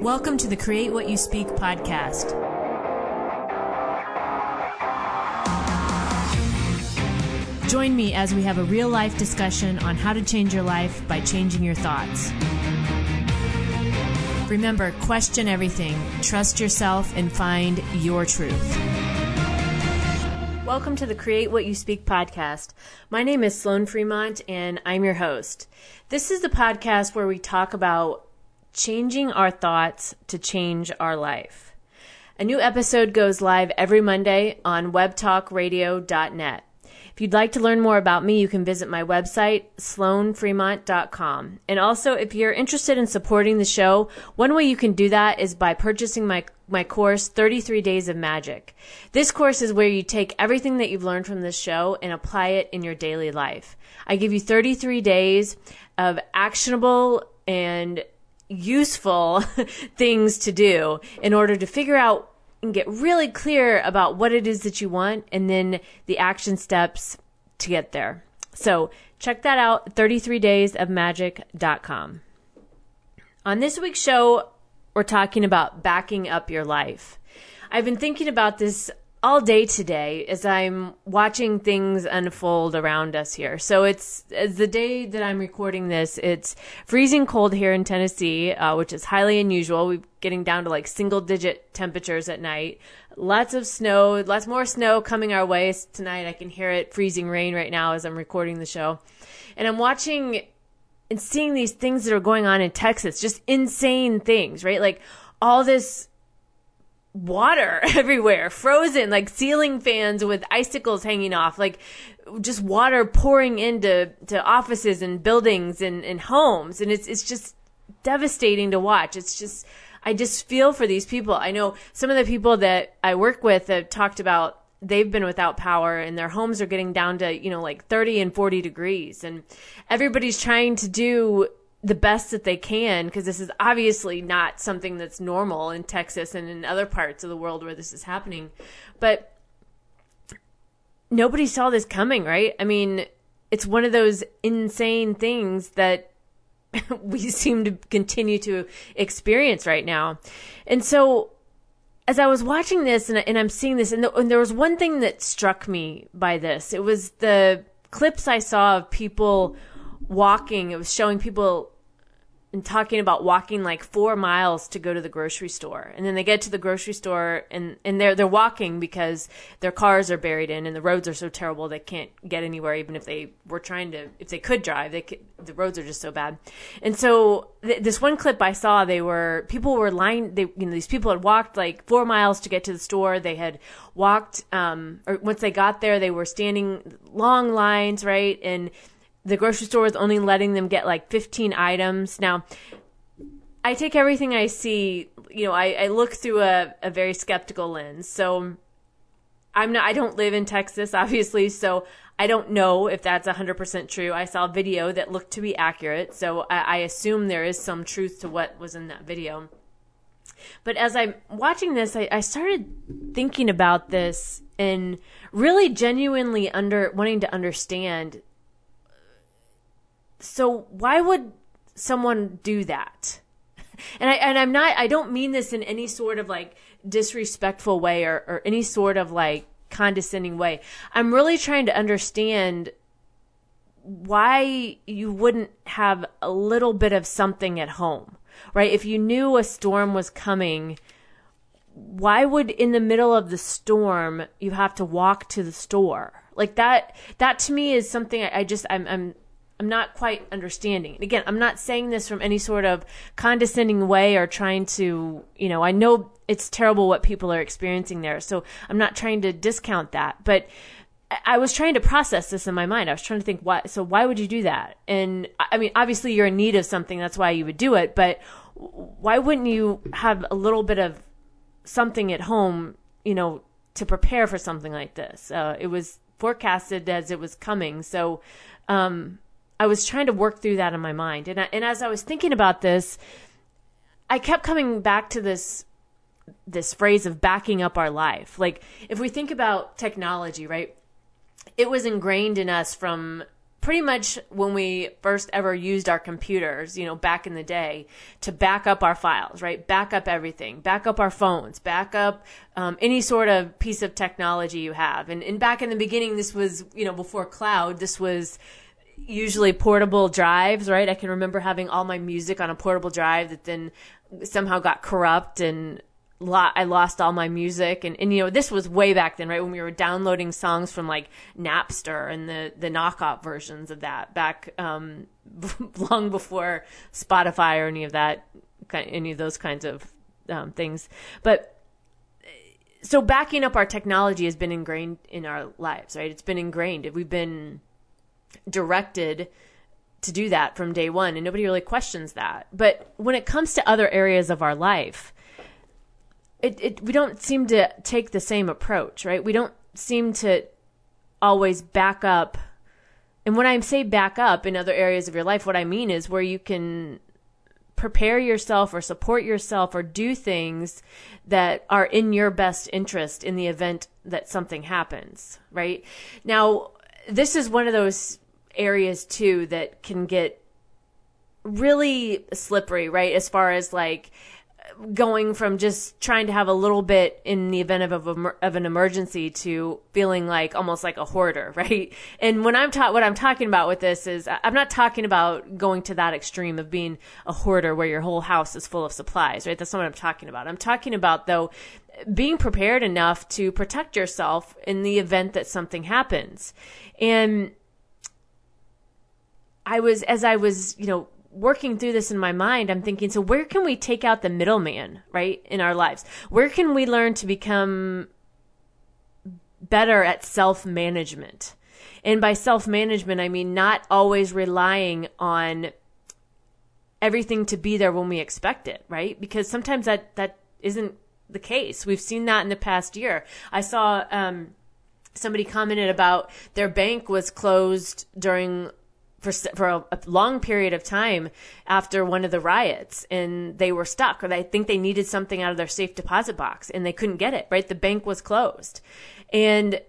Welcome to the Create What You Speak podcast. Join me as we have a real life discussion on how to change your life by changing your thoughts. Remember, question everything, trust yourself, and find your truth. Welcome to the Create What You Speak podcast. My name is Sloan Fremont, and I'm your host. This is the podcast where we talk about changing our thoughts to change our life. A new episode goes live every Monday on webtalkradio.net. If you'd like to learn more about me, you can visit my website, sloanfremont.com. And also, if you're interested in supporting the show, one way you can do that is by purchasing my, my course, 33 Days of Magic. This course is where you take everything that you've learned from this show and apply it in your daily life. I give you 33 days of actionable and useful things to do in order to figure out and get really clear about what it is that you want and then the action steps to get there. So check that out 33daysofmagic.com. On this week's show, we're talking about backing up your life. I've been thinking about this all day today as I'm watching things unfold around us here. So it's, the day that I'm recording this. It's freezing cold here in Tennessee, uh, which is highly unusual. We're getting down to like single digit temperatures at night. Lots of snow, lots more snow coming our way tonight. I can hear it freezing rain right now as I'm recording the show. And I'm watching and seeing these things that are going on in Texas, just insane things, right? Like all this water everywhere, frozen, like ceiling fans with icicles hanging off, like just water pouring into to offices and buildings and, and homes. And it's it's just devastating to watch. It's just I just feel for these people. I know some of the people that I work with have talked about they've been without power and their homes are getting down to, you know, like 30 and 40 degrees and everybody's trying to do the best that they can because this is obviously not something that's normal in Texas and in other parts of the world where this is happening. But nobody saw this coming, right? I mean, it's one of those insane things that we seem to continue to experience right now. And so as I was watching this and, and I'm seeing this, and, the, and there was one thing that struck me by this. It was the clips I saw of people walking. It was showing people and talking about walking like four miles to go to the grocery store. And then they get to the grocery store and, and they're, they're walking because their cars are buried in and the roads are so terrible they can't get anywhere even if they were trying to, if they could drive, they could, the roads are just so bad. And so th- this one clip I saw, they were, people were lying, they, you know, these people had walked like four miles to get to the store. They had walked, um, or once they got there, they were standing long lines, right? And the grocery store is only letting them get like 15 items. Now, I take everything I see, you know, I, I look through a, a very skeptical lens. So I'm not, I don't live in Texas, obviously, so I don't know if that's 100% true. I saw a video that looked to be accurate, so I, I assume there is some truth to what was in that video. But as I'm watching this, I, I started thinking about this and really genuinely under wanting to understand so why would someone do that? And I and I'm not I don't mean this in any sort of like disrespectful way or, or any sort of like condescending way. I'm really trying to understand why you wouldn't have a little bit of something at home, right? If you knew a storm was coming, why would in the middle of the storm you have to walk to the store? Like that, that to me is something I, I just, I'm, I'm I'm not quite understanding. And Again, I'm not saying this from any sort of condescending way or trying to, you know, I know it's terrible what people are experiencing there. So I'm not trying to discount that, but I was trying to process this in my mind. I was trying to think why, so why would you do that? And I mean, obviously you're in need of something. That's why you would do it, but why wouldn't you have a little bit of something at home, you know, to prepare for something like this? Uh, it was forecasted as it was coming. So, um, I was trying to work through that in my mind. And, I, and as I was thinking about this, I kept coming back to this this phrase of backing up our life. Like if we think about technology, right? It was ingrained in us from pretty much when we first ever used our computers, you know, back in the day, to back up our files, right? Back up everything, back up our phones, back up um, any sort of piece of technology you have. And, and back in the beginning, this was, you know, before cloud, this was usually portable drives, right? I can remember having all my music on a portable drive that then somehow got corrupt and lo- I lost all my music. And, and you know this was way back then right? When we were downloading songs from like Napster and the the knockoff versions of that back um, long before Spotify or any of that any of those kinds of um, things. But so backing up our technology has been ingrained in our lives right? It's been ingrained. We've been directed to do that from day one and nobody really questions that but when it comes to other areas of our life it, it we don't seem to take the same approach, right? We don't seem to always back up. And when I say back up in other areas of your life, what I mean is where you can prepare yourself or support yourself or do things that are in your best interest in the event that something happens, right? Now, this is one of those areas too that can get really slippery, right? As far as like, going from just trying to have a little bit in the event of, a, of an emergency to feeling like almost like a hoarder, right? And when I'm taught, what I'm talking about with this is I'm not talking about going to that extreme of being a hoarder where your whole house is full of supplies, right? That's not what I'm talking about. I'm talking about though being prepared enough to protect yourself in the event that something happens. And I was, as I was, you know, working through this in my mind, I'm thinking, so where can we take out the middleman, right, in our lives? Where can we learn to become better at self management? And by self management, I mean not always relying on everything to be there when we expect it, right? Because sometimes that, that isn't the case. We've seen that in the past year. I saw, um, somebody commented about their bank was closed during for for a, a, long period of time after one of the riots and they were stuck or I think they needed something out of their safe deposit box and they couldn't get it right the bank was closed and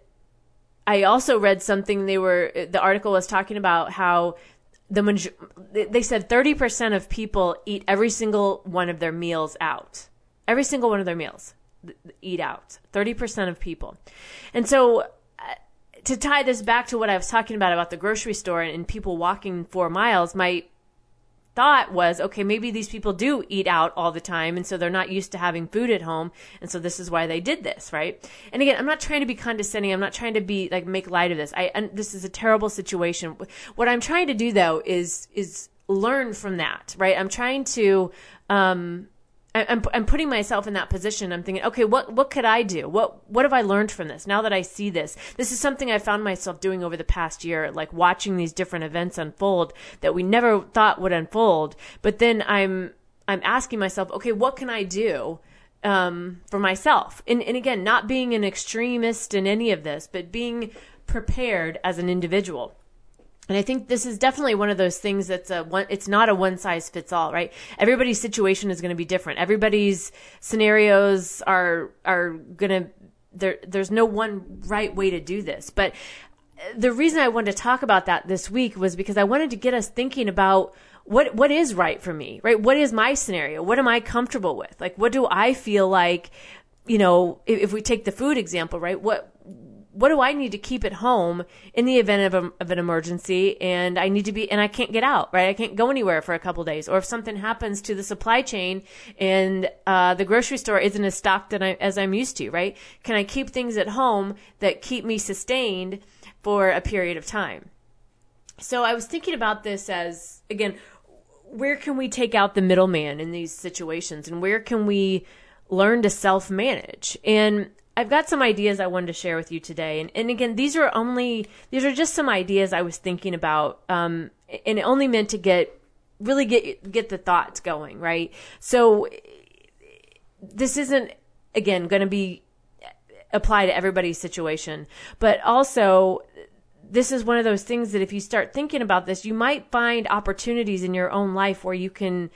I also read something they were the article was talking about how the they said 30% of people eat every single one of their meals out every single one of their meals eat out 30% of people and so to tie this back to what I was talking about about the grocery store and, and people walking four miles, my thought was, okay, maybe these people do eat out all the time, and so they're not used to having food at home, and so this is why they did this, right? And again, I'm not trying to be condescending. I'm not trying to be like make light of this. I this is a terrible situation. What I'm trying to do though is is learn from that, right? I'm trying to um, I'm, I'm putting myself in that position. I'm thinking, okay, what, what could I do? What, what have I learned from this? Now that I see this, this is something I found myself doing over the past year, like watching these different events unfold that we never thought would unfold. But then I'm, I'm asking myself, okay, what can I do? Um, for myself. And, and again, not being an extremist in any of this, but being prepared as an individual. And I think this is definitely one of those things that's a one, it's not a one size fits all, right? Everybody's situation is going to be different. Everybody's scenarios are, are going to, there, there's no one right way to do this. But uh, the reason I wanted to talk about that this week was because I wanted to get us thinking about what, what is right for me, right? What is my scenario? What am I comfortable with? Like, what do I feel like, you know, if, if we take the food example, right? What, what do I need to keep at home in the event of, a, of an emergency and I need to be, and I can't get out, right? I can't go anywhere for a couple days. Or if something happens to the supply chain and, uh, the grocery store isn't as stocked I, as I'm used to, right? Can I keep things at home that keep me sustained for a period of time? So I was thinking about this as, again, where can we take out the middleman in these situations and where can we learn to self manage? And I've got some ideas I wanted to share with you today. And, and again, these are only, these are just some ideas I was thinking about. Um, and only meant to get, really get, get the thoughts going, right? So this isn't, again, going to be apply to everybody's situation, but also this is one of those things that if you start thinking about this, you might find opportunities in your own life where you can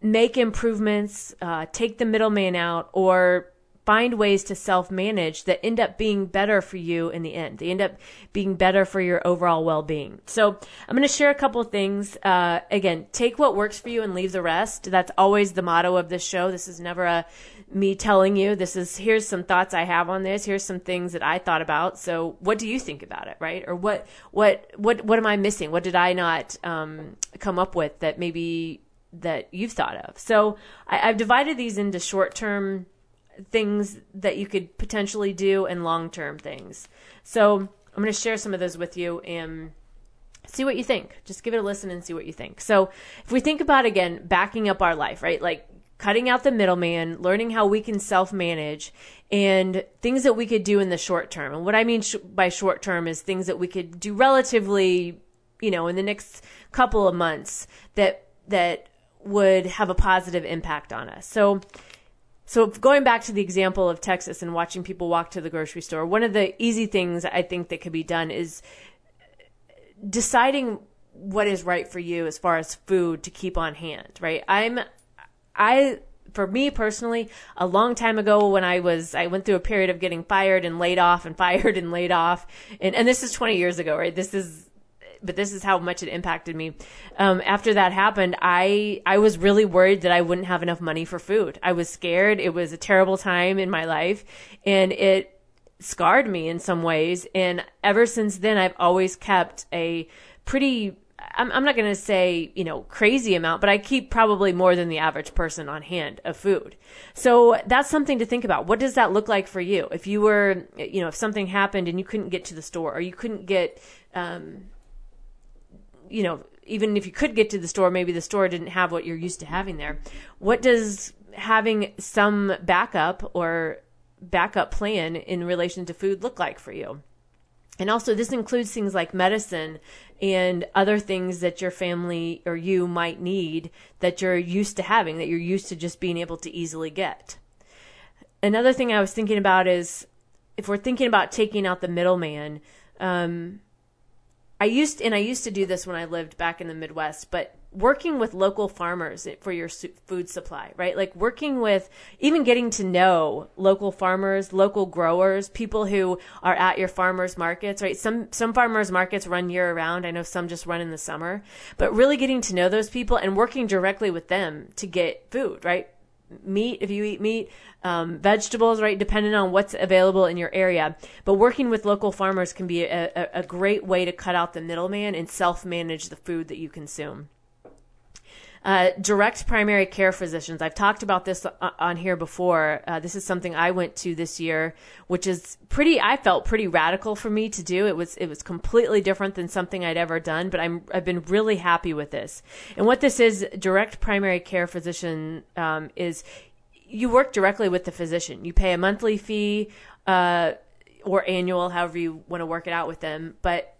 make improvements, uh, take the middleman out, or find ways to self manage that end up being better for you in the end. They end up being better for your overall well being. So I'm going to share a couple of things. Uh, again, take what works for you and leave the rest. That's always the motto of this show. This is never a me telling you this is here's some thoughts I have on this. Here's some things that I thought about. So what do you think about it, right? Or what what what what am I missing? What did I not um, come up with that maybe that you've thought of? So I, I've divided these into short term things that you could potentially do and long term things. So I'm going to share some of those with you and see what you think. Just give it a listen and see what you think. So if we think about again backing up our life, right? Like cutting out the middleman, learning how we can self manage, and things that we could do in the short term. And what I mean sh- by short term is things that we could do relatively, you know, in the next couple of months that that would have a positive impact on us. So so going back to the example of Texas and watching people walk to the grocery store, one of the easy things I think that could be done is deciding what is right for you as far as food to keep on hand, right? I'm I for me personally, a long time ago when I was, I went through a period of getting fired and laid off and fired and laid off. And, and this is 20 years ago, right? This is, but this is how much it impacted me. Um, after that happened, I, I was really worried that I wouldn't have enough money for food. I was scared. It was a terrible time in my life and it scarred me in some ways. And ever since then, I've always kept a pretty I'm, I'm not going to say, you know, crazy amount, but I keep probably more than the average person on hand of food. So that's something to think about. What does that look like for you? If you were, you know, if something happened and you couldn't get to the store or you couldn't get, um, you know, even if you could get to the store, maybe the store didn't have what you're used to having there. What does having some backup or backup plan in relation to food look like for you? And also, this includes things like medicine and other things that your family or you might need that you're used to having, that you're used to just being able to easily get. Another thing I was thinking about is if we're thinking about taking out the middleman, um, I used and I used to do this when I lived back in the Midwest, but working with local farmers for your food supply, right? Like working with even getting to know local farmers, local growers, people who are at your farmers markets, right? Some some farmers markets run year round. I know some just run in the summer, but really getting to know those people and working directly with them to get food, right? Meat if you eat meat, um, vegetables, right, depending on what's available in your area. But working with local farmers can be a, a, a great way to cut out the middleman and self manage the food that you consume. Uh, direct primary care physicians. I've talked about this on here before. Uh, this is something I went to this year, which is pretty. I felt pretty radical for me to do. It was it was completely different than something I'd ever done, but I'm I've been really happy with this. And what this is, direct primary care physician um, is you work directly with the physician. You pay a monthly fee. Uh, or annual, however you want to work it out with them. But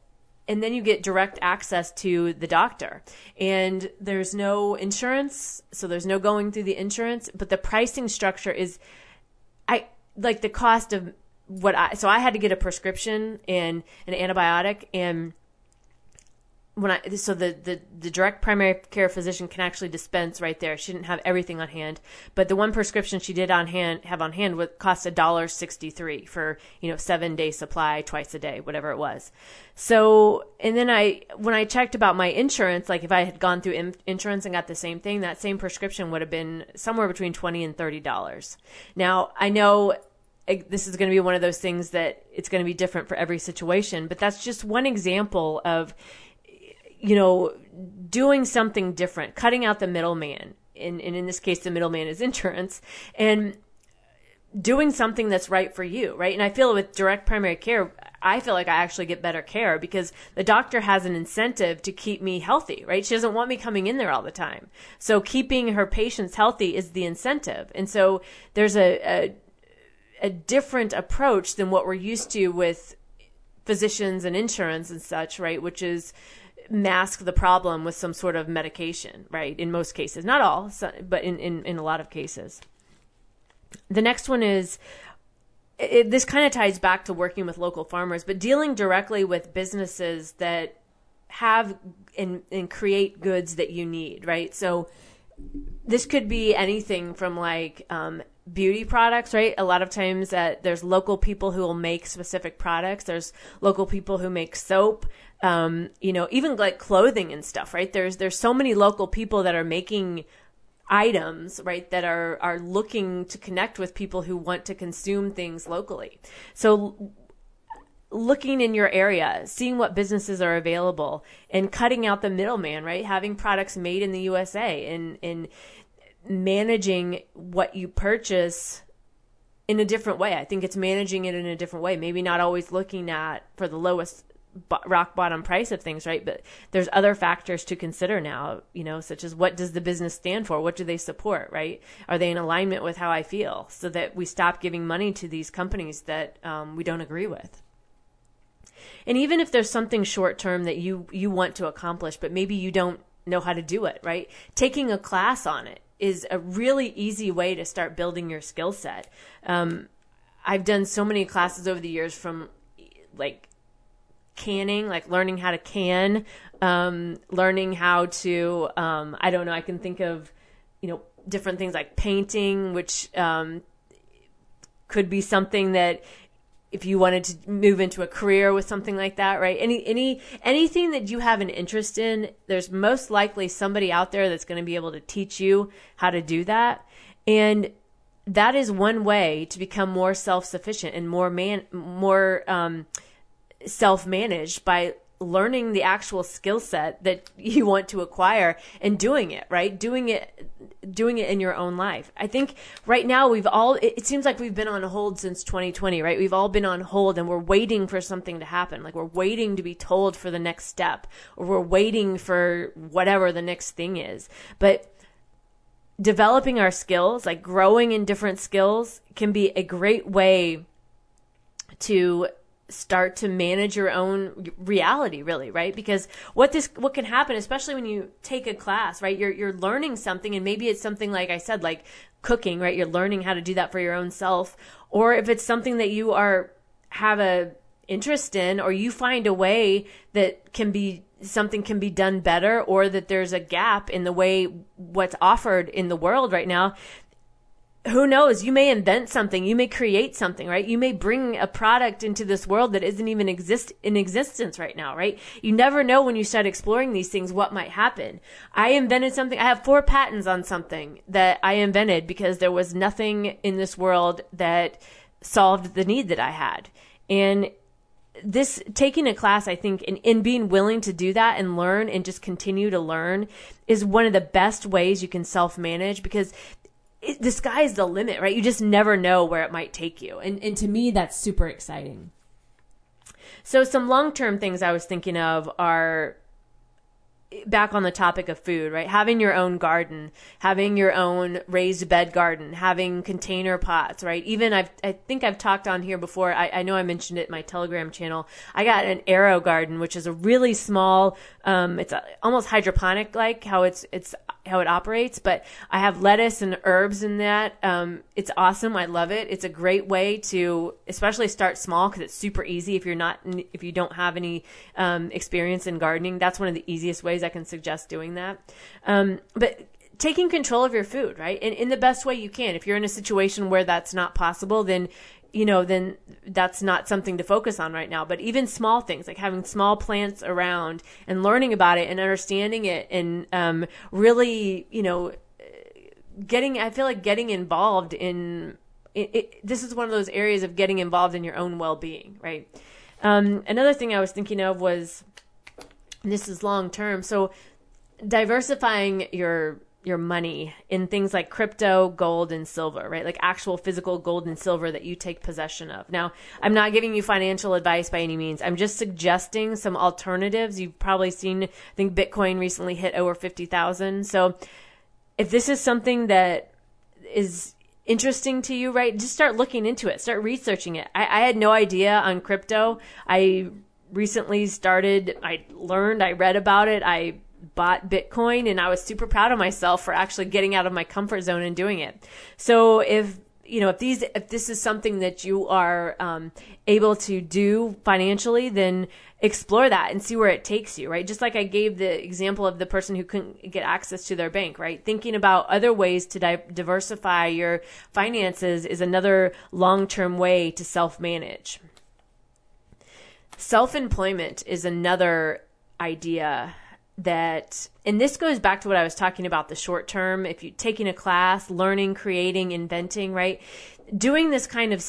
and then you get direct access to the doctor. And there's no insurance, so there's no going through the insurance, but the pricing structure is I like the cost of what I so I had to get a prescription and an antibiotic and when I so the, the the direct primary care physician can actually dispense right there. She didn't have everything on hand, but the one prescription she did on hand have on hand would cost a dollar sixty three for you know seven day supply twice a day, whatever it was. So and then I when I checked about my insurance, like if I had gone through in, insurance and got the same thing, that same prescription would have been somewhere between twenty and thirty dollars. Now I know this is going to be one of those things that it's going to be different for every situation, but that's just one example of you know, doing something different, cutting out the middleman. And, and in this case, the middleman is insurance and doing something that's right for you, right? And I feel with direct primary care, I feel like I actually get better care because the doctor has an incentive to keep me healthy, right? She doesn't want me coming in there all the time. So keeping her patients healthy is the incentive. And so there's a, a, a different approach than what we're used to with physicians and insurance and such, right? Which is, mask the problem with some sort of medication, right? In most cases, not all, but in, in, in a lot of cases. The next one is it, this kind of ties back to working with local farmers, but dealing directly with businesses that have and, and create goods that you need, right? So this could be anything from like um, beauty products, right? A lot of times uh, there's local people who will make specific products. There's local people who make soap. Um, you know, even like clothing and stuff, right? There's there's so many local people that are making items, right, that are are looking to connect with people who want to consume things locally. So looking in your area, seeing what businesses are available and cutting out the middleman, right? Having products made in the USA and and managing what you purchase in a different way. I think it's managing it in a different way. Maybe not always looking at for the lowest rock bottom price of things, right? But there's other factors to consider now, you know, such as what does the business stand for? What do they support, right? Are they in alignment with how I feel so that we stop giving money to these companies that um, we don't agree with? And even if there's something short term that you you want to accomplish, but maybe you don't know how to do it, right? Taking a class on it is a really easy way to start building your skill set. Um, I've done so many classes over the years from like canning, like learning how to can, um, learning how to, um, I don't know, I can think of, you know, different things like painting, which um, could be something that if you wanted to move into a career with something like that, right? Any any anything that you have an interest in, there's most likely somebody out there that's going to be able to teach you how to do that. And that is one way to become more self-sufficient and more man more um, self-managed by learning the actual skill set that you want to acquire and doing it, right? Doing it doing it in your own life. I think right now we've all it, seems like we've been on hold since 2020, right? We've all been on hold and we're waiting for something to happen. Like we're waiting to be told for the next step or we're waiting for whatever the next thing is. But developing our skills, like growing in different skills can be a great way to start to manage your own reality really right? Because what this what can happen especially when you take a class right? You're you're learning something and maybe it's something like I said like cooking right? You're learning how to do that for your own self. Or if it's something that you are have a interest in or you find a way that can be something can be done better or that there's a gap in the way what's offered in the world right now who knows? You may invent something. You may create something right? You may bring a product into this world that isn't even exist in existence right now right? You never know when you start exploring these things what might happen. I invented something. I have four patents on something that i invented because there was nothing in this world that solved the need that i had. And this taking a class i think and, in being willing to do that and learn and just continue to learn is one of the best ways you can self manage because it, the sky is the limit, right? You just never know where it might take you. And, and to me, that's super exciting. So, some long term things I was thinking of are back on the topic of food, right? Having your own garden, having your own raised bed garden, having container pots, right? Even I've, I think I've talked on here before. I, I know I mentioned it in my Telegram channel. I got an AeroGarden, which is a really small, um, it's almost hydroponic like how it's, it's how it operates, but I have lettuce and herbs in that. Um, it's awesome. I love it. It's a great way to, especially start small because it's super easy if you're not, if you don't have any um, experience in gardening. That's one of the easiest ways I can suggest doing that. Um, but taking control of your food, right? And in the best way you can. If you're in a situation where that's not possible, then you know, then that's not something to focus on right now. But even small things like having small plants around and learning about it and understanding it and um, really, you know, getting, I feel like getting involved in it, it, this is one of those areas of getting involved in your own well being, right? Um, another thing I was thinking of was this is long term. So diversifying your your money in things like crypto, gold, and silver, right? Like actual physical gold and silver that you take possession of. Now, I'm not giving you financial advice by any means. I'm just suggesting some alternatives. You've probably seen, I think Bitcoin recently hit over 50,000. So if this is something that is interesting to you, right? Just start looking into it, start researching it. I, I had no idea on crypto. I recently started, I learned, I read about it. I bought Bitcoin and I was super proud of myself for actually getting out of my comfort zone and doing it. So if you know if these if this is something that you are um, able to do financially then explore that and see where it takes you right? Just like i gave the example of the person who couldn't get access to their bank right? Thinking about other ways to di- diversify your finances is another long-term way to self-manage. Self-employment is another idea that and this goes back to what I was talking about the short term. If you're taking a class learning creating inventing right? Doing this kind of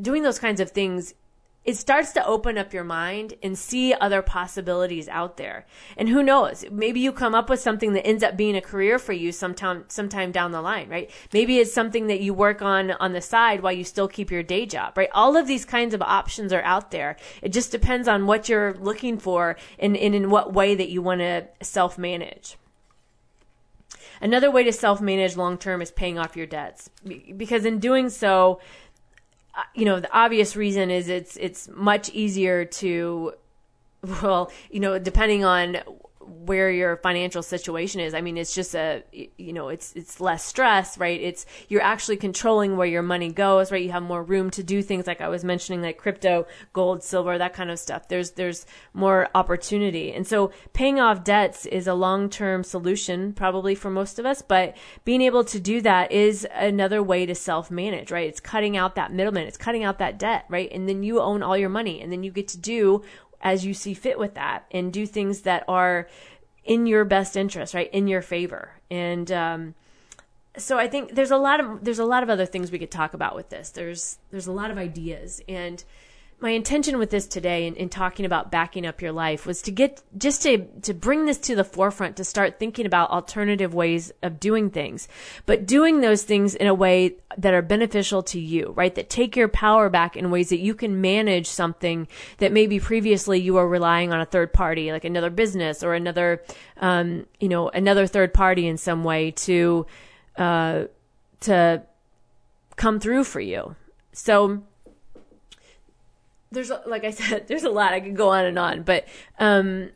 doing those kinds of things it starts to open up your mind and see other possibilities out there. And who knows? Maybe you come up with something that ends up being a career for you sometime sometime down the line, right? Maybe it's something that you work on on the side while you still keep your day job, right? All of these kinds of options are out there. It just depends on what you're looking for and, and in what way that you want to self-manage. Another way to self manage long term is paying off your debts. Because in doing so, Uh, you know, the obvious reason is it's it's much easier to well, you know, depending on where your financial situation is. I mean, it's just a, you know, it's, it's less stress, right? It's, you're actually controlling where your money goes, right? You have more room to do things like I was mentioning, like crypto, gold, silver, that kind of stuff. There's, there's more opportunity. And so paying off debts is a long-term solution, probably for most of us, but being able to do that is another way to self-manage, right? It's cutting out that middleman. It's cutting out that debt, right? And then you own all your money and then you get to do as you see fit with that and do things that are in your best interest, right? In your favor. And, um, so I think there's a lot of there's a lot of other things we could talk about with this. There's there's a lot of ideas and my intention with this today in, in, talking about backing up your life was to get just to to bring this to the forefront to start thinking about alternative ways of doing things. But doing those things in a way that are beneficial to you right? That take your power back in ways that you can manage something that maybe previously you were relying on a third party like another business or another um, you know another third party in some way to uh, to come through for you. So there's like I said, there's a lot I could go on and on, but um,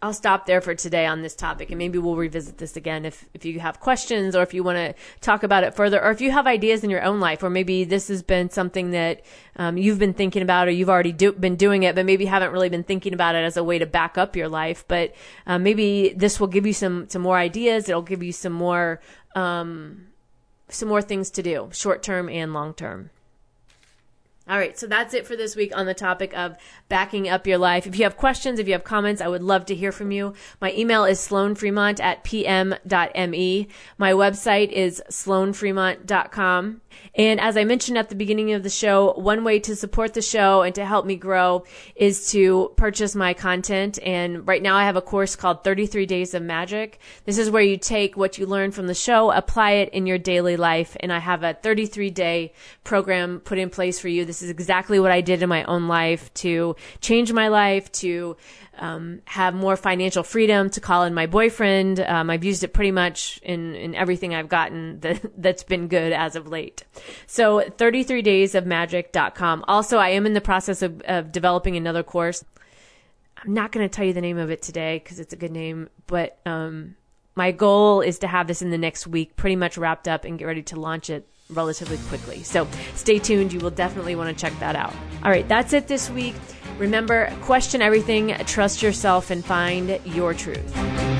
I'll stop there for today on this topic, and maybe we'll revisit this again if if you have questions or if you want to talk about it further, or if you have ideas in your own life, or maybe this has been something that um, you've been thinking about, or you've already do, been doing it, but maybe haven't really been thinking about it as a way to back up your life. But um, maybe this will give you some some more ideas. It'll give you some more um, some more things to do, short term and long term. All right, so that's it for this week on the topic of backing up your life. If you have questions, if you have comments, I would love to hear from you. My email is sloanfremont at pm.me. My website is sloanfremont.com. And as I mentioned at the beginning of the show, one way to support the show and to help me grow is to purchase my content. And right now I have a course called 33 Days of Magic. This is where you take what you learn from the show, apply it in your daily life. And I have a 33 day program put in place for you. This is exactly what I did in my own life to change my life, to um, have more financial freedom to call in my boyfriend. Um, I've used it pretty much in, in everything I've gotten that, that's been good as of late. So 33daysofmagic.com. Also, I am in the process of, of developing another course. I'm not going to tell you the name of it today because it's a good name, but, um, my goal is to have this in the next week pretty much wrapped up and get ready to launch it relatively quickly. So stay tuned. You will definitely want to check that out. All right, that's it this week. Remember, question everything, trust yourself, and find your truth.